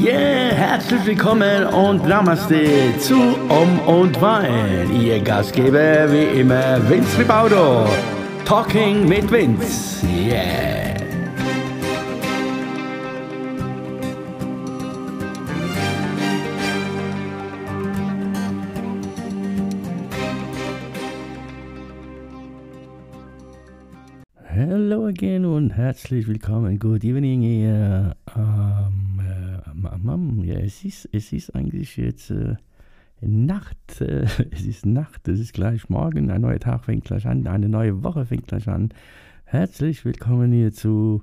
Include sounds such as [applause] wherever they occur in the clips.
Yeah, herzlich willkommen und Namaste zu Um und Wein. Ihr Gastgeber wie immer Vince Ribaudo. Talking mit Vince. Yeah. Hello again und herzlich willkommen. Good evening hier. Ähm, äh, ja, es ist, es ist eigentlich jetzt äh, Nacht. Äh, [laughs] es ist Nacht, es ist gleich morgen. Ein neuer Tag fängt gleich an, eine neue Woche fängt gleich an. Herzlich willkommen hier zu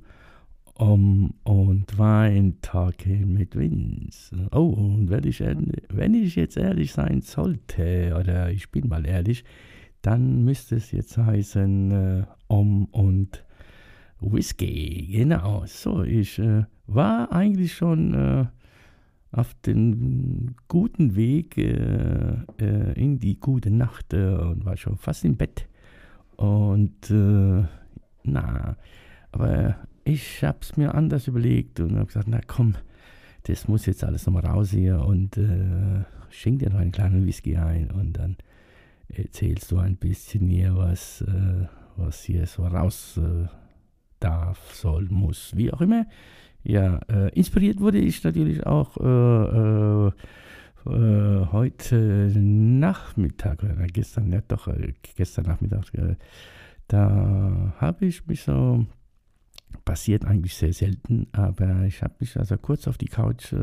Um und Wein Talking mit Vince. Oh, und wenn ich, wenn ich jetzt ehrlich sein sollte, oder ich bin mal ehrlich, dann müsste es jetzt heißen äh, Om und Whisky. Genau, so, ich äh, war eigentlich schon äh, auf dem guten Weg äh, äh in die gute Nacht äh, und war schon fast im Bett. Und äh, na, aber ich habe es mir anders überlegt und habe gesagt, na komm, das muss jetzt alles nochmal raus hier und schenk dir noch einen kleinen Whisky ein und dann erzählst du ein bisschen hier, was, äh, was hier so raus äh, darf, soll, muss, wie auch immer. Ja, äh, inspiriert wurde ich natürlich auch äh, äh, äh, heute Nachmittag, oder gestern, ja doch, gestern Nachmittag, da habe ich mich so, passiert eigentlich sehr selten, aber ich habe mich also kurz auf die Couch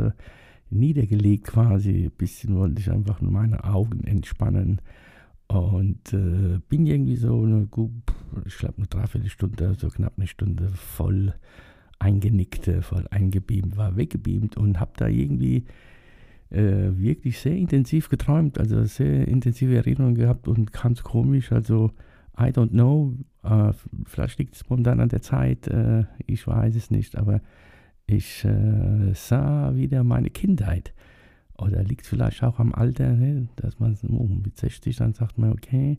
niedergelegt quasi, ein bisschen wollte ich einfach nur meine Augen entspannen und äh, bin irgendwie so eine, ich glaube, eine Dreiviertelstunde, so knapp eine Stunde voll eingenickt, äh, voll eingebeamt, war weggebeamt und habe da irgendwie äh, wirklich sehr intensiv geträumt, also sehr intensive Erinnerungen gehabt und ganz komisch, also I don't know, äh, vielleicht liegt es momentan an der Zeit, äh, ich weiß es nicht, aber ich äh, sah wieder meine Kindheit. Oder liegt vielleicht auch am Alter, ne, dass man oh, mit 60 dann sagt man, okay,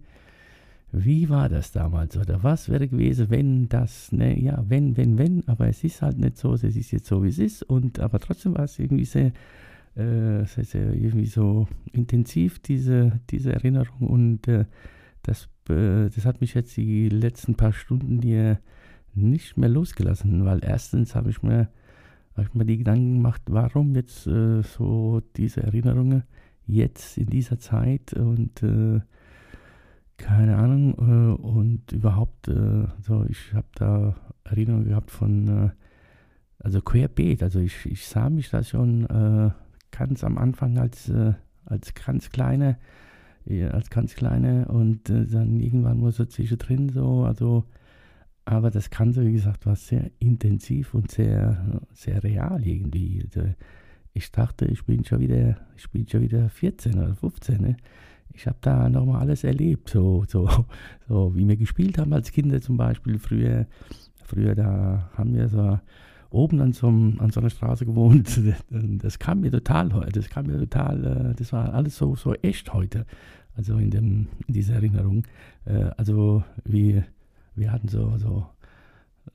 wie war das damals? Oder was wäre gewesen, wenn das, ne, ja, wenn, wenn, wenn, aber es ist halt nicht so, es ist jetzt so, wie es ist und aber trotzdem war es irgendwie sehr, äh, sehr, sehr irgendwie so intensiv, diese, diese Erinnerung und äh, das, äh, das hat mich jetzt die letzten paar Stunden hier nicht mehr losgelassen, weil erstens habe ich mir habe ich mir die Gedanken gemacht, warum jetzt äh, so diese Erinnerungen jetzt in dieser Zeit und äh, keine Ahnung äh, und überhaupt äh, so ich habe da Erinnerungen gehabt von äh, also querbeet also ich, ich sah mich da schon äh, ganz am Anfang als als ganz kleine als ganz kleine und dann irgendwann mal so zwischendrin so also aber das Ganze, wie gesagt, war sehr intensiv und sehr, sehr real irgendwie. Also ich dachte, ich bin schon wieder, ich bin schon wieder 14 oder 15. Ne? Ich habe da nochmal alles erlebt, so, so, so wie wir gespielt haben als Kinder zum Beispiel. Früher, früher da haben wir so oben an so, an so einer Straße gewohnt. [laughs] Das kam mir total, das kam mir total, äh, das war alles so, so echt heute. Also in, dem, in dieser Erinnerung. Äh, also wie wir hatten so, so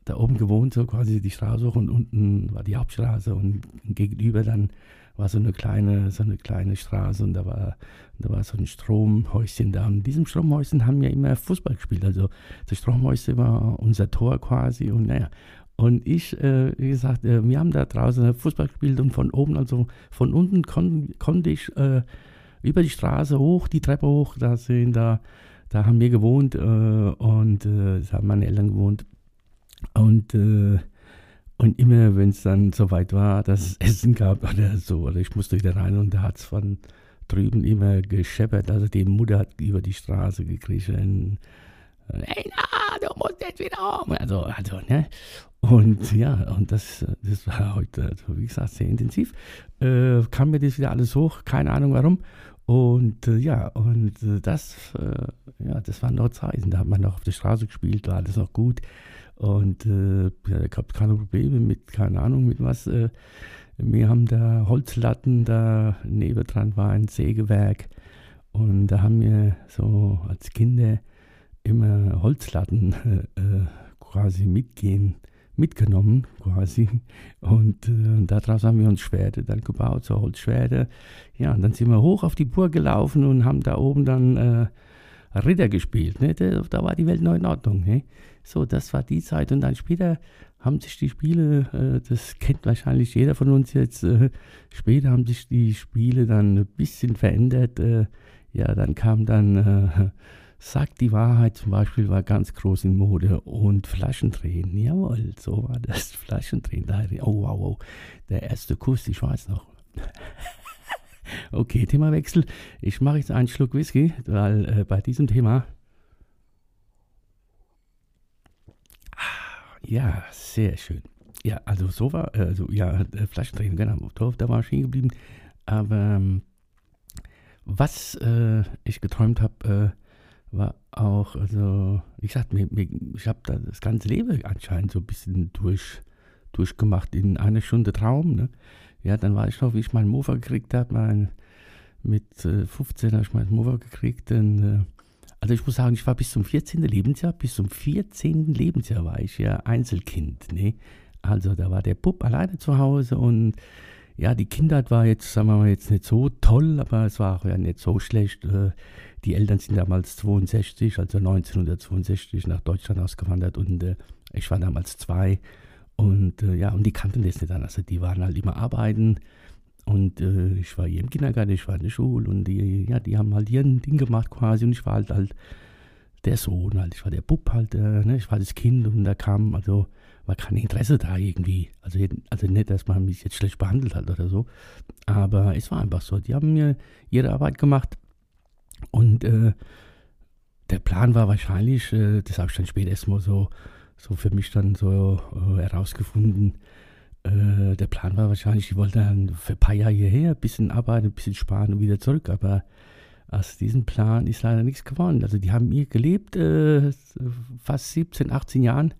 da oben gewohnt, so quasi die Straße hoch und unten war die Hauptstraße und gegenüber dann war so eine kleine, so eine kleine Straße und da war, da war so ein Stromhäuschen da. Und in diesem Stromhäuschen haben wir immer Fußball gespielt. Also das Stromhäuschen war unser Tor quasi und naja. Und ich, äh, wie gesagt, äh, wir haben da draußen Fußball gespielt und von oben, also von unten kon konnte ich äh, über die Straße hoch, die Treppe hoch, da sind da da haben wir gewohnt äh, und äh, da haben meine Eltern gewohnt. Und, äh, und immer, wenn es dann soweit war, dass es Essen gab oder so, oder ich musste wieder rein und da hat es von drüben immer gescheppert. Also die Mutter hat über die Straße gekriechen. Hey, na, du musst jetzt wieder um. Also, also, ne? Und ja, und das, das war heute, also wie gesagt, sehr intensiv. Äh, kam mir das wieder alles hoch, keine Ahnung warum. Und äh, ja, und äh, das, äh, ja, das waren noch Zeiten. Da hat man noch auf der Straße gespielt, war alles noch gut. Und äh, ja, habe keine Probleme mit, keine Ahnung, mit was. Äh, wir haben da Holzlatten, da nebendran war ein Sägewerk. Und da haben wir so als Kinder immer Holzlatten [laughs] äh, quasi mitgehen mitgenommen quasi. Und äh, daraus haben wir uns Schwerte dann gebaut, so Holzschwerte. Ja, und dann sind wir hoch auf die Burg gelaufen und haben da oben dann äh, Ritter gespielt. Ne? Da, war die Welt neu in Ordnung. Ne? So, das war die Zeit. Und dann später haben sich die Spiele, äh, das kennt wahrscheinlich jeder von uns jetzt, äh, später haben sich die Spiele dann ein bisschen verändert. Äh, ja, dann kam dann äh, Sagt die Wahrheit zum Beispiel war ganz groß in Mode und Flaschendrehen, jawohl, so war das, [laughs] Flaschendrehen. Oh, wow, wow, der erste Kuss, ich weiß noch. [laughs] okay, Themawechsel. Ich mache jetzt einen Schluck Whisky, weil äh, bei diesem Thema Ja, sehr schön. Ja, also so war, also ja, äh, Flaschendrehen, genau, da war ich stehen geblieben. Aber ähm, was äh, ich geträumt habe, äh, war auch, also, ich sag mir, ich habe da das ganze Leben anscheinend so ein bisschen durch, durchgemacht in einer Stunde Traum. Ne? Ja, dann war ich noch, wie ich meinen Mofa gekriegt habe, mein, mit äh, 15 habe ich meinen Mofa gekriegt. Und, äh, also ich muss sagen, ich war bis zum 14. Lebensjahr, bis zum 14. Lebensjahr war ich ja Einzelkind. Ne? Also da war der Bub alleine zu Hause und ja, die Kindheit war jetzt, sagen wir mal, jetzt nicht so toll, aber es war auch ja nicht so schlecht. Äh, die Eltern sind damals 62, also 1962 nach Deutschland ausgewandert und äh, ich war damals zwei. Und äh, ja, und die kannten das nicht an. Also die waren halt immer arbeiten und äh, ich war hier im Kindergarten, ich war in der Schule und die, ja, die haben halt ihr Ding gemacht quasi und ich war halt halt der Sohn halt, ich war der Bub halt, äh, ne? ich war das Kind und da kam, also war kein Interesse da irgendwie. Also, also nicht, dass man mich jetzt schlecht behandelt hat oder so, aber es war einfach so. Die haben mir ihre Arbeit gemacht und äh, der Plan war wahrscheinlich, äh, das habe ich dann später erstmal so, so für mich dann so äh, herausgefunden, äh, der Plan war wahrscheinlich, die wollten dann für ein paar Jahre hierher, ein bisschen arbeiten, ein bisschen sparen und wieder zurück. Aber aus diesem Plan ist leider nichts geworden. Also die haben hier gelebt, äh, fast 17, 18 Jahren.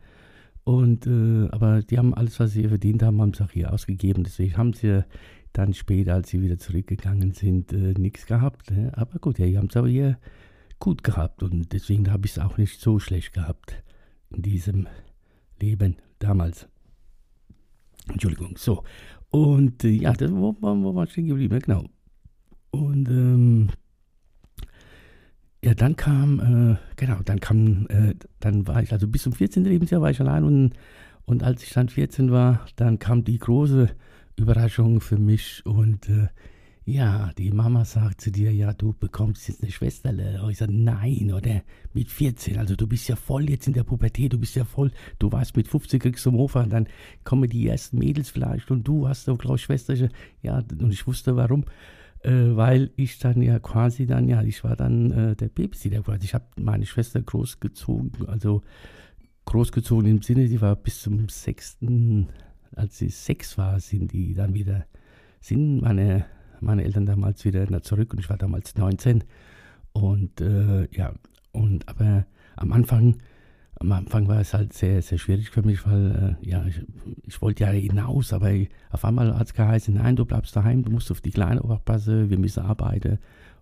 Und, äh, aber die haben alles, was sie verdient haben, haben sie auch hier ausgegeben. Deswegen haben sie dann später, als sie wieder zurückgegangen sind, äh, nichts gehabt. Ne? Aber gut, ja, die haben es aber hier gut gehabt. Und deswegen habe ich es auch nicht so schlecht gehabt in diesem Leben damals. Entschuldigung, so. Und äh, ja, das, wo, wo, wo war stehen geblieben? Genau. Und ähm, ja, dann kam, äh, genau, dann kam, äh, dann war ich, also bis zum 14. Lebensjahr war ich allein und, und als ich dann 14 war, dann kam die große Überraschung für mich und äh, ja, die Mama sagt zu dir, ja, du bekommst jetzt eine Schwesterle. Und ich sage, nein, oder mit 14, also du bist ja voll jetzt in der Pubertät, du bist ja voll, du warst mit 50, kriegst du Mofa, dann kommen die ersten Mädels vielleicht und du hast doch, glaube ich, Schwesterchen. Ja, und ich wusste warum, äh, weil ich dann ja quasi dann, ja, ich war dann äh, der Babysitter quasi. Ich habe meine Schwester großgezogen, also großgezogen im Sinne, die war bis zum sechsten, als sie sechs war, sind die dann wieder, sind meine meine Eltern damals wieder zurück und ich war damals 19. Und äh, ja, und aber am Anfang, am Anfang war es halt sehr, sehr schwierig für mich, weil äh, ja, ich, ich, wollte ja hinaus, aber auf einmal hat es geheißen, nein, du bleibst daheim, du musst auf die Kleine aufpassen, wir müssen arbeiten.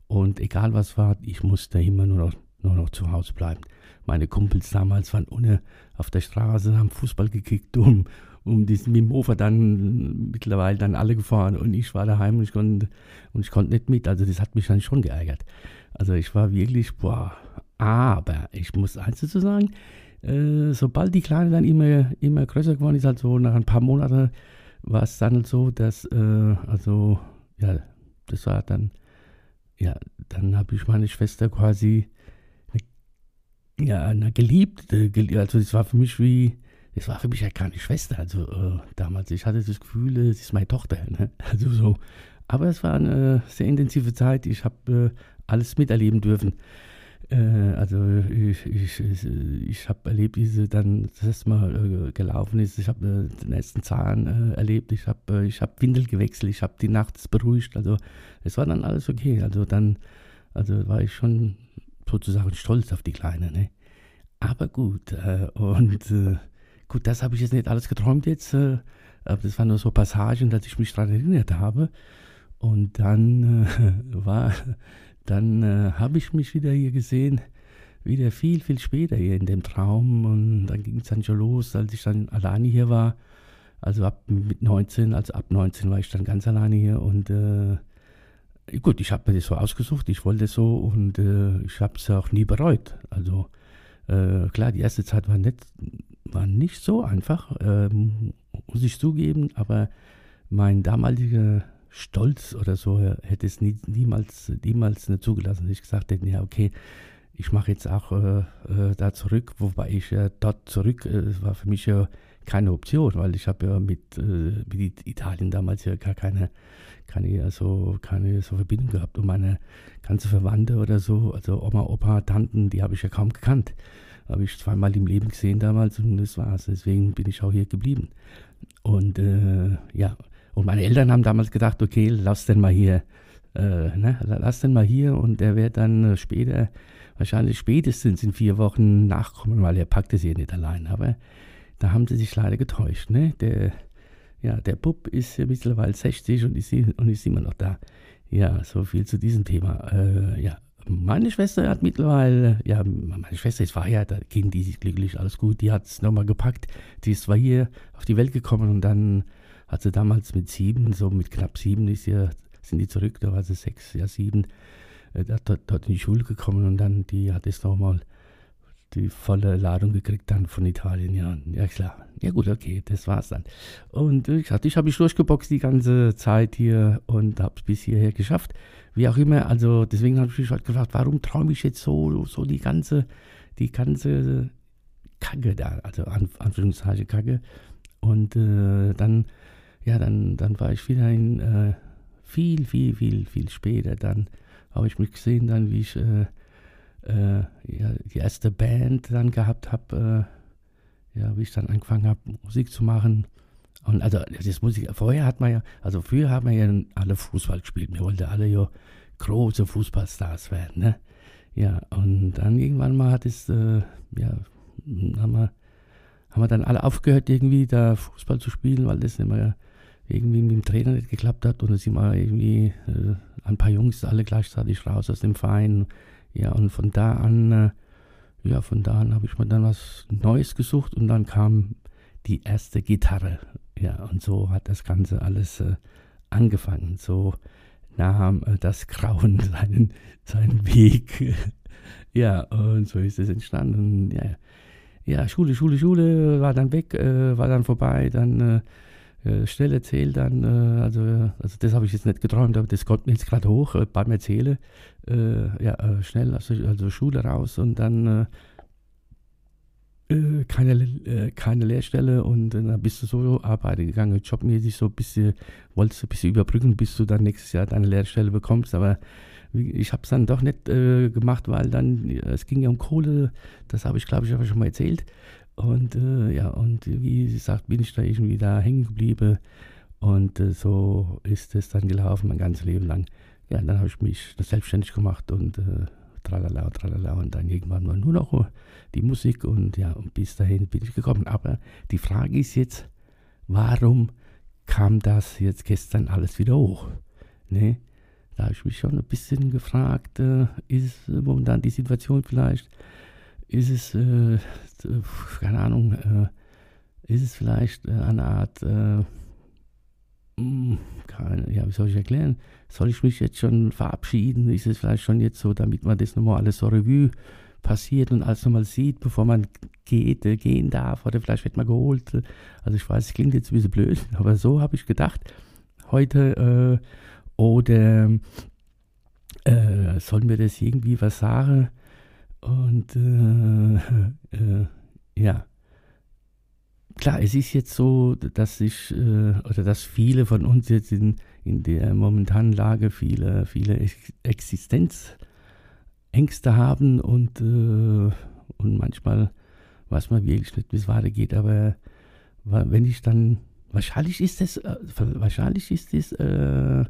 Und egal was war, ich musste immer nur noch, nur noch zu Hause bleiben. Meine Kumpels damals waren ohne auf der Straße, haben Fußball gekickt, um, um diesen Mimofa dann mittlerweile dann alle gefahren und ich war daheim und ich konnte und ich konnte nicht mit. Also das hat mich dann schon geärgert. Also ich war wirklich, boah, aber ich muss eins dazu sagen, äh, sobald die Kleine dann immer, immer größer geworden ist, also nach ein paar Monaten war es dann halt so, dass, äh, also, ja, das war dann, ja, dann habe ich meine Schwester quasi, ja, geliebt, also das war für mich wie, es war für mich ja keine Schwester. Also äh, damals, ich hatte das Gefühl, es ist meine Tochter. Ne? [laughs] Also so. Aber es war eine sehr intensive Zeit. Ich habe äh, alles miterleben dürfen. Äh, also ich, ich, ich, ich habe erlebt, wie sie dann das erste Mal äh, gelaufen ist. Ich habe äh, den ersten Zahn äh, erlebt. Ich habe ich hab Windel gewechselt. Ich habe die nachts beruhigt. Also es war dann alles okay. Also dann also war ich schon sozusagen stolz auf die Kleine. Ne? Aber gut. und Gut, das habe ich jetzt nicht alles geträumt jetzt, äh, aber das waren nur so Passagen, dass ich mich daran erinnert habe. Und dann äh, [laughs] war, dann äh, habe ich mich wieder hier gesehen, wieder viel, viel später hier in dem Traum. Und dann ging es dann schon los, als ich dann alleine hier war. Also ab mit 19, also ab 19 war ich dann ganz alleine hier und äh, gut, ich habe mir das so ausgesucht, ich wollte so und äh, ich habe es auch nie bereut. Also äh, klar, die erste Zeit war nicht, war nicht so einfach, ähm, muss ich zugeben, aber mein damaliger Stolz oder so hätte es nie, niemals, niemals nicht zugelassen, ich gesagt hätte, ja okay, ich mache jetzt auch äh, äh, da zurück, wobei ich ja dort zurück, es war für mich ja keine Option, weil ich habe ja mit, äh, mit Italien damals ja gar keine, keine, also keine so Verbindung gehabt und meine ganze Verwandte oder so, also Oma, Opa, Tanten, die habe ich ja kaum gekannt. Habe ich zweimal im Leben gesehen damals und das war's. Deswegen bin ich auch hier geblieben. Und äh, ja, und meine Eltern haben damals gedacht, okay, lass den mal hier, äh, ne, lass den mal hier und der wird dann später, wahrscheinlich spätestens in vier Wochen nachkommen, weil er packt es hier nicht allein. Aber da haben sie sich leider getäuscht. Ne? Der, ja, der Bub ist mittlerweile 60 und ist, und ist immer noch da. Ja, so viel zu diesem Thema. Äh, ja, meine Schwester hat mittlerweile, ja, meine Schwester ist verheiratet, Kind, die ist glücklich, alles gut, die hat es nochmal gepackt. Die ist zwar hier auf die Welt gekommen und dann hat sie damals mit sieben, so mit knapp sieben ist sie, sind die zurück, da war sie sechs, ja sieben, äh, dort, dort in die Schule gekommen und dann, die hat es nochmal die volle Ladung gekriegt dann von Italien. Ja, ja klar. Ja gut, okay, das war's dann. Und ich hatte, ich habe mich durchgeboxt die ganze Zeit hier und habe es bis hierher geschafft. Wie auch immer, also deswegen habe ich mich halt gefragt, warum träume ich jetzt so, so die ganze, die ganze Kacke da, also An Anführungszeichen Kacke. Und äh, dann, ja, dann, dann war ich wieder in äh, viel, viel, viel, viel später. Dann habe ich mich gesehen, dann wie ich äh, äh, ja, die erste Band dann gehabt habe, äh, ja, wie ich dann angefangen habe, Musik zu machen. Und also das Musik, vorher hat man ja, also früher haben wir ja alle Fußball gespielt. Wir wollten alle ja große Fußballstars werden, ne? Ja, und dann irgendwann mal hat es, äh, ja, haben wir, haben wir dann alle aufgehört, irgendwie da Fußball zu spielen, weil das immer irgendwie mit dem Trainer nicht geklappt hat. Und sind wir irgendwie äh, ein paar Jungs alle gleichzeitig raus aus dem Verein. Ja, und von da an, äh, ja, von da an habe ich mir dann was Neues gesucht und dann kam die erste Gitarre. Ja, und so hat das Ganze alles äh, angefangen. So nahm äh, das Grauen [laughs] seinen, seinen Weg. [laughs] ja, und so ist es entstanden. Ja, ja, Schule, Schule, Schule war dann weg, äh, war dann vorbei, dann äh, äh, schnell erzählt dann, äh, also, also das habe ich jetzt nicht geträumt, aber das kommt mir jetzt gerade hoch äh, beim Erzählen. Äh, ja, äh, schnell, also, also Schule raus und dann äh, keine, keine Lehrstelle und dann bist du so arbeiten gegangen, jobmäßig so ein bisschen, wolltest du ein bisschen überbrücken, bis du dann nächstes Jahr deine Lehrstelle bekommst, aber ich habe es dann doch nicht gemacht, weil dann, es ging ja um Kohle, das habe ich glaube ich aber schon mal erzählt und äh, ja, und wie gesagt, bin ich da irgendwie da hängen geblieben. Und äh, so ist es dann gelaufen, mein ganzes Leben lang. Ja, dann habe ich mich selbstständig gemacht und äh, tralala, tralala. Und dann irgendwann mal nur noch die Musik und ja, und bis dahin bin ich gekommen. Aber die Frage ist jetzt, warum kam das jetzt gestern alles wieder hoch? Ne? Da habe ich mich schon ein bisschen gefragt, äh, ist momentan die Situation vielleicht ist es, äh, keine Ahnung, äh, ist es vielleicht äh, eine Art, äh, hm, keine, ja, wie soll ich erklären? Soll ich mich jetzt schon verabschieden? Ist es vielleicht schon jetzt so, damit man das nochmal alles so Revue passiert und alles nochmal sieht, bevor man geht, äh, gehen darf oder vielleicht wird man geholt. Also ich weiß, es klingt jetzt ein bisschen blöd, [laughs] aber so habe ich gedacht. Heute äh, oder äh, sollen wir das irgendwie was sagen? Und äh, [laughs] äh, ja, klar, es ist jetzt so, dass ich äh, oder dass viele von uns jetzt in, in der momentanen Lage viele, viele Existenzängste haben und, äh, und manchmal weiß man wirklich nicht, wie es weitergeht. Aber wenn ich dann, wahrscheinlich ist es, äh, wahrscheinlich ist es äh,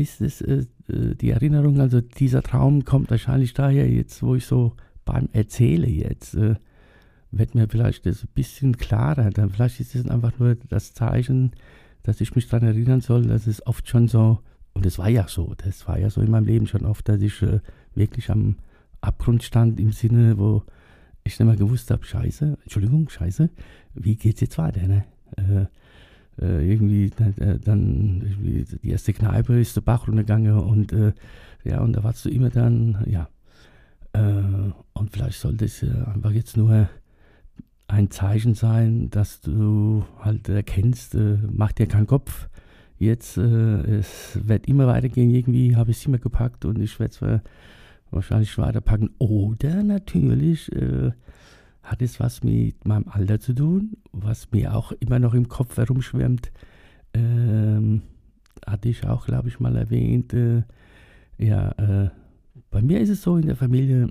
ist es äh, äh, die Erinnerung, also dieser Traum kommt wahrscheinlich daher, jetzt wo ich so beim Erzähle jetzt, äh, wird mir vielleicht das ein bisschen klarer. Dann vielleicht ist es einfach nur das Zeichen, dass ich mich daran erinnern soll, dass es oft schon so, und es war ja so, das war ja so in meinem Leben schon oft, dass ich äh, wirklich am, Abgrund stand im Sinne, wo ich nicht mehr gewusst habe, scheiße, Entschuldigung, scheiße, wie geht's jetzt weiter, ne? Äh, irgendwie äh, dann irgendwie die erste Kneipe ist der Bach runtergegangen und äh, ja, und da warst du immer dann, ja. Äh, und vielleicht sollte es einfach jetzt nur ein Zeichen sein, dass du halt erkennst, äh, mach dir keinen Kopf. Jetzt, äh, es wird immer weitergehen, irgendwie habe ich es immer gepackt und ich werde es wahrscheinlich weiterpacken. Oder natürlich äh, hat es was mit meinem Alter zu tun, was mir auch immer noch im Kopf herumschwärmt. Ähm, hatte ich auch, glaube ich, mal erwähnt. Äh, ja, äh, bei mir ist es so in der Familie,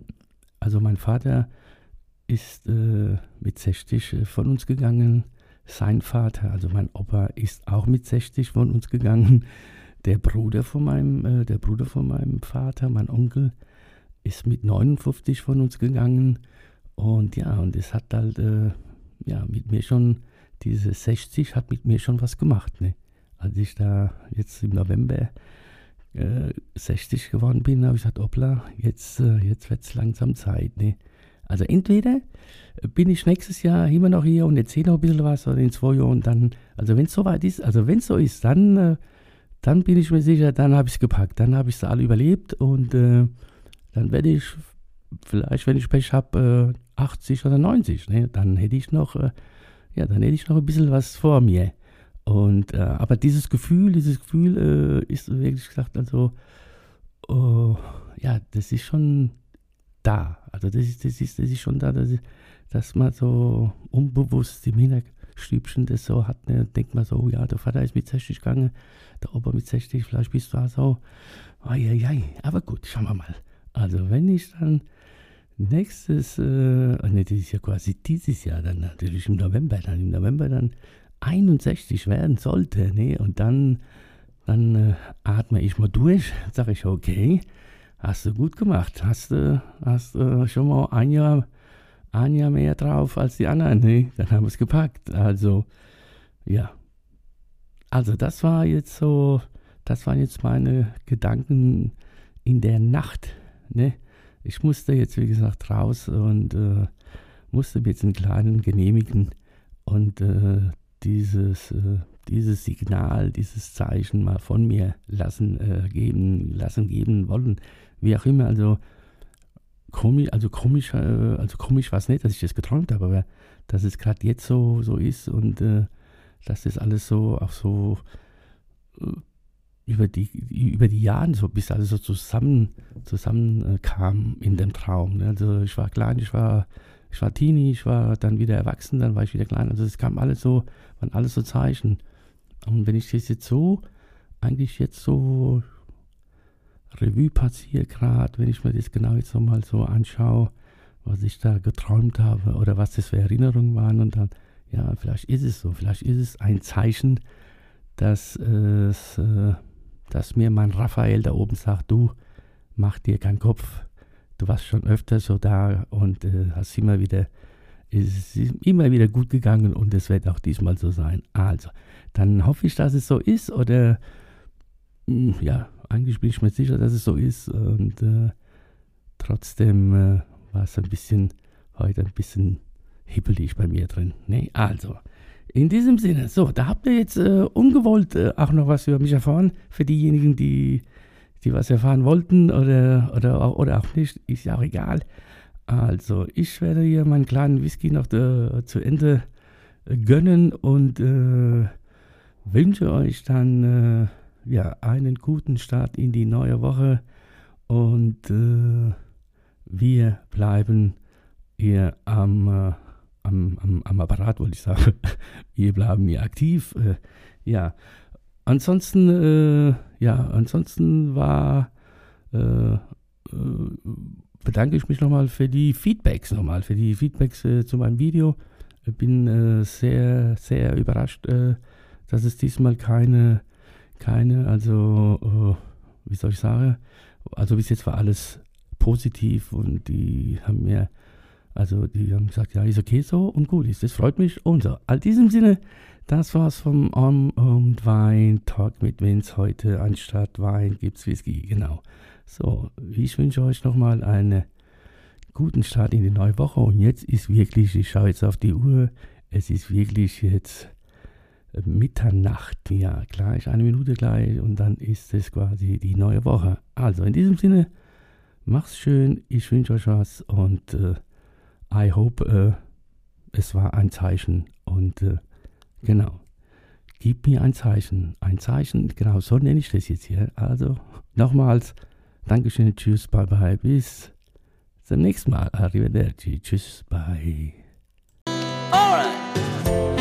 also mein Vater ist äh, mit 60 äh, von uns gegangen. Sein Vater, also mein Opa, ist auch mit 60 von uns gegangen. Der Bruder von meinem, äh, der Bruder von meinem Vater, mein Onkel, ist mit 59 von uns gegangen. Und ja, und es hat halt, äh, ja, mit mir schon, diese 60 hat mit mir schon was gemacht. Ne? Als ich da jetzt im November 60 äh, geworden bin, habe ich gesagt, hoppla, jetzt, äh, jetzt wird es langsam Zeit. Ne? Also entweder bin ich nächstes Jahr immer noch hier und erzähle noch ein bisschen was oder in zwei Jahren dann, also wenn es soweit ist, also wenn es so ist, dann, äh, dann bin ich mir sicher, dann habe ich es gepackt, dann habe ich es alle überlebt und äh, dann werde ich vielleicht, wenn ich Pech habe, äh, 80 oder 90, ne? dann hätte ich noch, äh, ja, dann hätte ich noch ein bisschen was vor mir. Und, äh, aber dieses Gefühl, dieses Gefühl äh, ist wirklich gesagt, also, oh, ja, das ist schon da. Also das ist, das ist, das ist schon da, dass, dass man so unbewusst im Hinterstübchen das so hat. Ne? Denkt man so, oh ja, der Vater ist mit 60 gegangen, der Opa mit 60, vielleicht bist du auch so. Eieiei. Aber gut, schauen wir mal. Also wenn ich dann nächstes, äh, ne, das ist ja quasi dieses Jahr dann natürlich im November, dann im November dann 61 werden sollte, ne, und dann, dann äh, atme ich mal durch, [laughs] sage ich, okay, Hast du gut gemacht. Hast du hast, äh, schon mal ein Jahr, ein Jahr mehr drauf als die anderen. Ne? Dann haben wir es gepackt. Also, ja. Also, das war jetzt so, das waren jetzt meine Gedanken in der Nacht. Ne? Ich musste jetzt, wie gesagt, raus und äh, musste mir jetzt einen kleinen genehmigen und äh, dieses, äh, dieses Signal, dieses Zeichen mal von mir lassen, äh, geben, lassen, geben wollen. Wie auch immer, also komisch, also komisch, äh, also komisch war es nicht, dass ich das geträumt habe, aber dass es gerade jetzt so, so ist und äh, dass das alles so auch so über die, über die Jahre so bis alles so zusammen, zusammen äh, in dem Traum. Ne? Also ich war klein, ich war, ich war Teenie, ich war dann wieder erwachsen, dann war ich wieder klein. Also es kam alles so, waren alles so Zeichen. Und wenn ich das jetzt so, eigentlich jetzt so Revue passiere gerade, wenn ich mir das genau jetzt nochmal so anschaue, was ich da geträumt habe oder was das für Erinnerungen waren und dann, ja, vielleicht ist es so, vielleicht ist es ein Zeichen, dass, es, äh, dass mir mein Raphael da oben sagt, du mach dir keinen Kopf, du warst schon öfter so da und äh, hast immer wieder, es ist immer wieder gut gegangen und es wird auch diesmal so sein. Also, dann hoffe ich, dass es so ist oder hm, ja, eigentlich bin ich mir sicher, dass es so ist. Und äh, trotzdem äh, war es ein bisschen heute ein bisschen hippelig bei mir drin. Nee, also. In diesem Sinne, so, da habt ihr jetzt äh, ungewollt äh, auch noch was über mich erfahren. Für diejenigen, die, die was erfahren wollten oder, oder, oder auch nicht, ist ja auch egal. Also, ich werde hier meinen kleinen Whisky noch äh, zu Ende äh, gönnen und äh, wünsche euch dann ja, einen guten Start in die neue Woche und äh, wir bleiben hier am, äh, am, am, am, Apparat, wollte ich sagen. [laughs] wir bleiben hier aktiv. Äh, ja, ansonsten, äh, ja, ansonsten war, äh, äh, bedanke ich mich nochmal für die Feedbacks nochmal, für die Feedbacks zu meinem Video. Ich bin sehr, sehr überrascht, dass es diesmal keine keine, also, äh, wie soll ich sagen, also bis jetzt war alles positiv und die haben mir, also die haben gesagt, ja, ist okay so und gut ist, das freut mich und so. All diesem Sinne, das war's vom Arm und Wein Talk mit Vince heute. Anstatt Wein gibt's Whisky, genau. So, ich wünsche euch nochmal eine guten Start in die neue Woche. Und jetzt ist wirklich, ich schaue jetzt auf die Uhr, es ist wirklich jetzt Mitternacht. Ja, gleich, eine Minute gleich und dann ist es quasi die neue Woche. Also in diesem Sinne, mach's schön, ich wünsche euch was und äh, I hope, äh, es war ein Zeichen und äh, genau. Gib mir ein Zeichen. Ein Zeichen, genau, so nenne ich das jetzt hier. Also nochmals, Dankeschön, tschüss, bye bye, bis zum nächsten Mal. Arrivederci, tschüss, bye. Alright.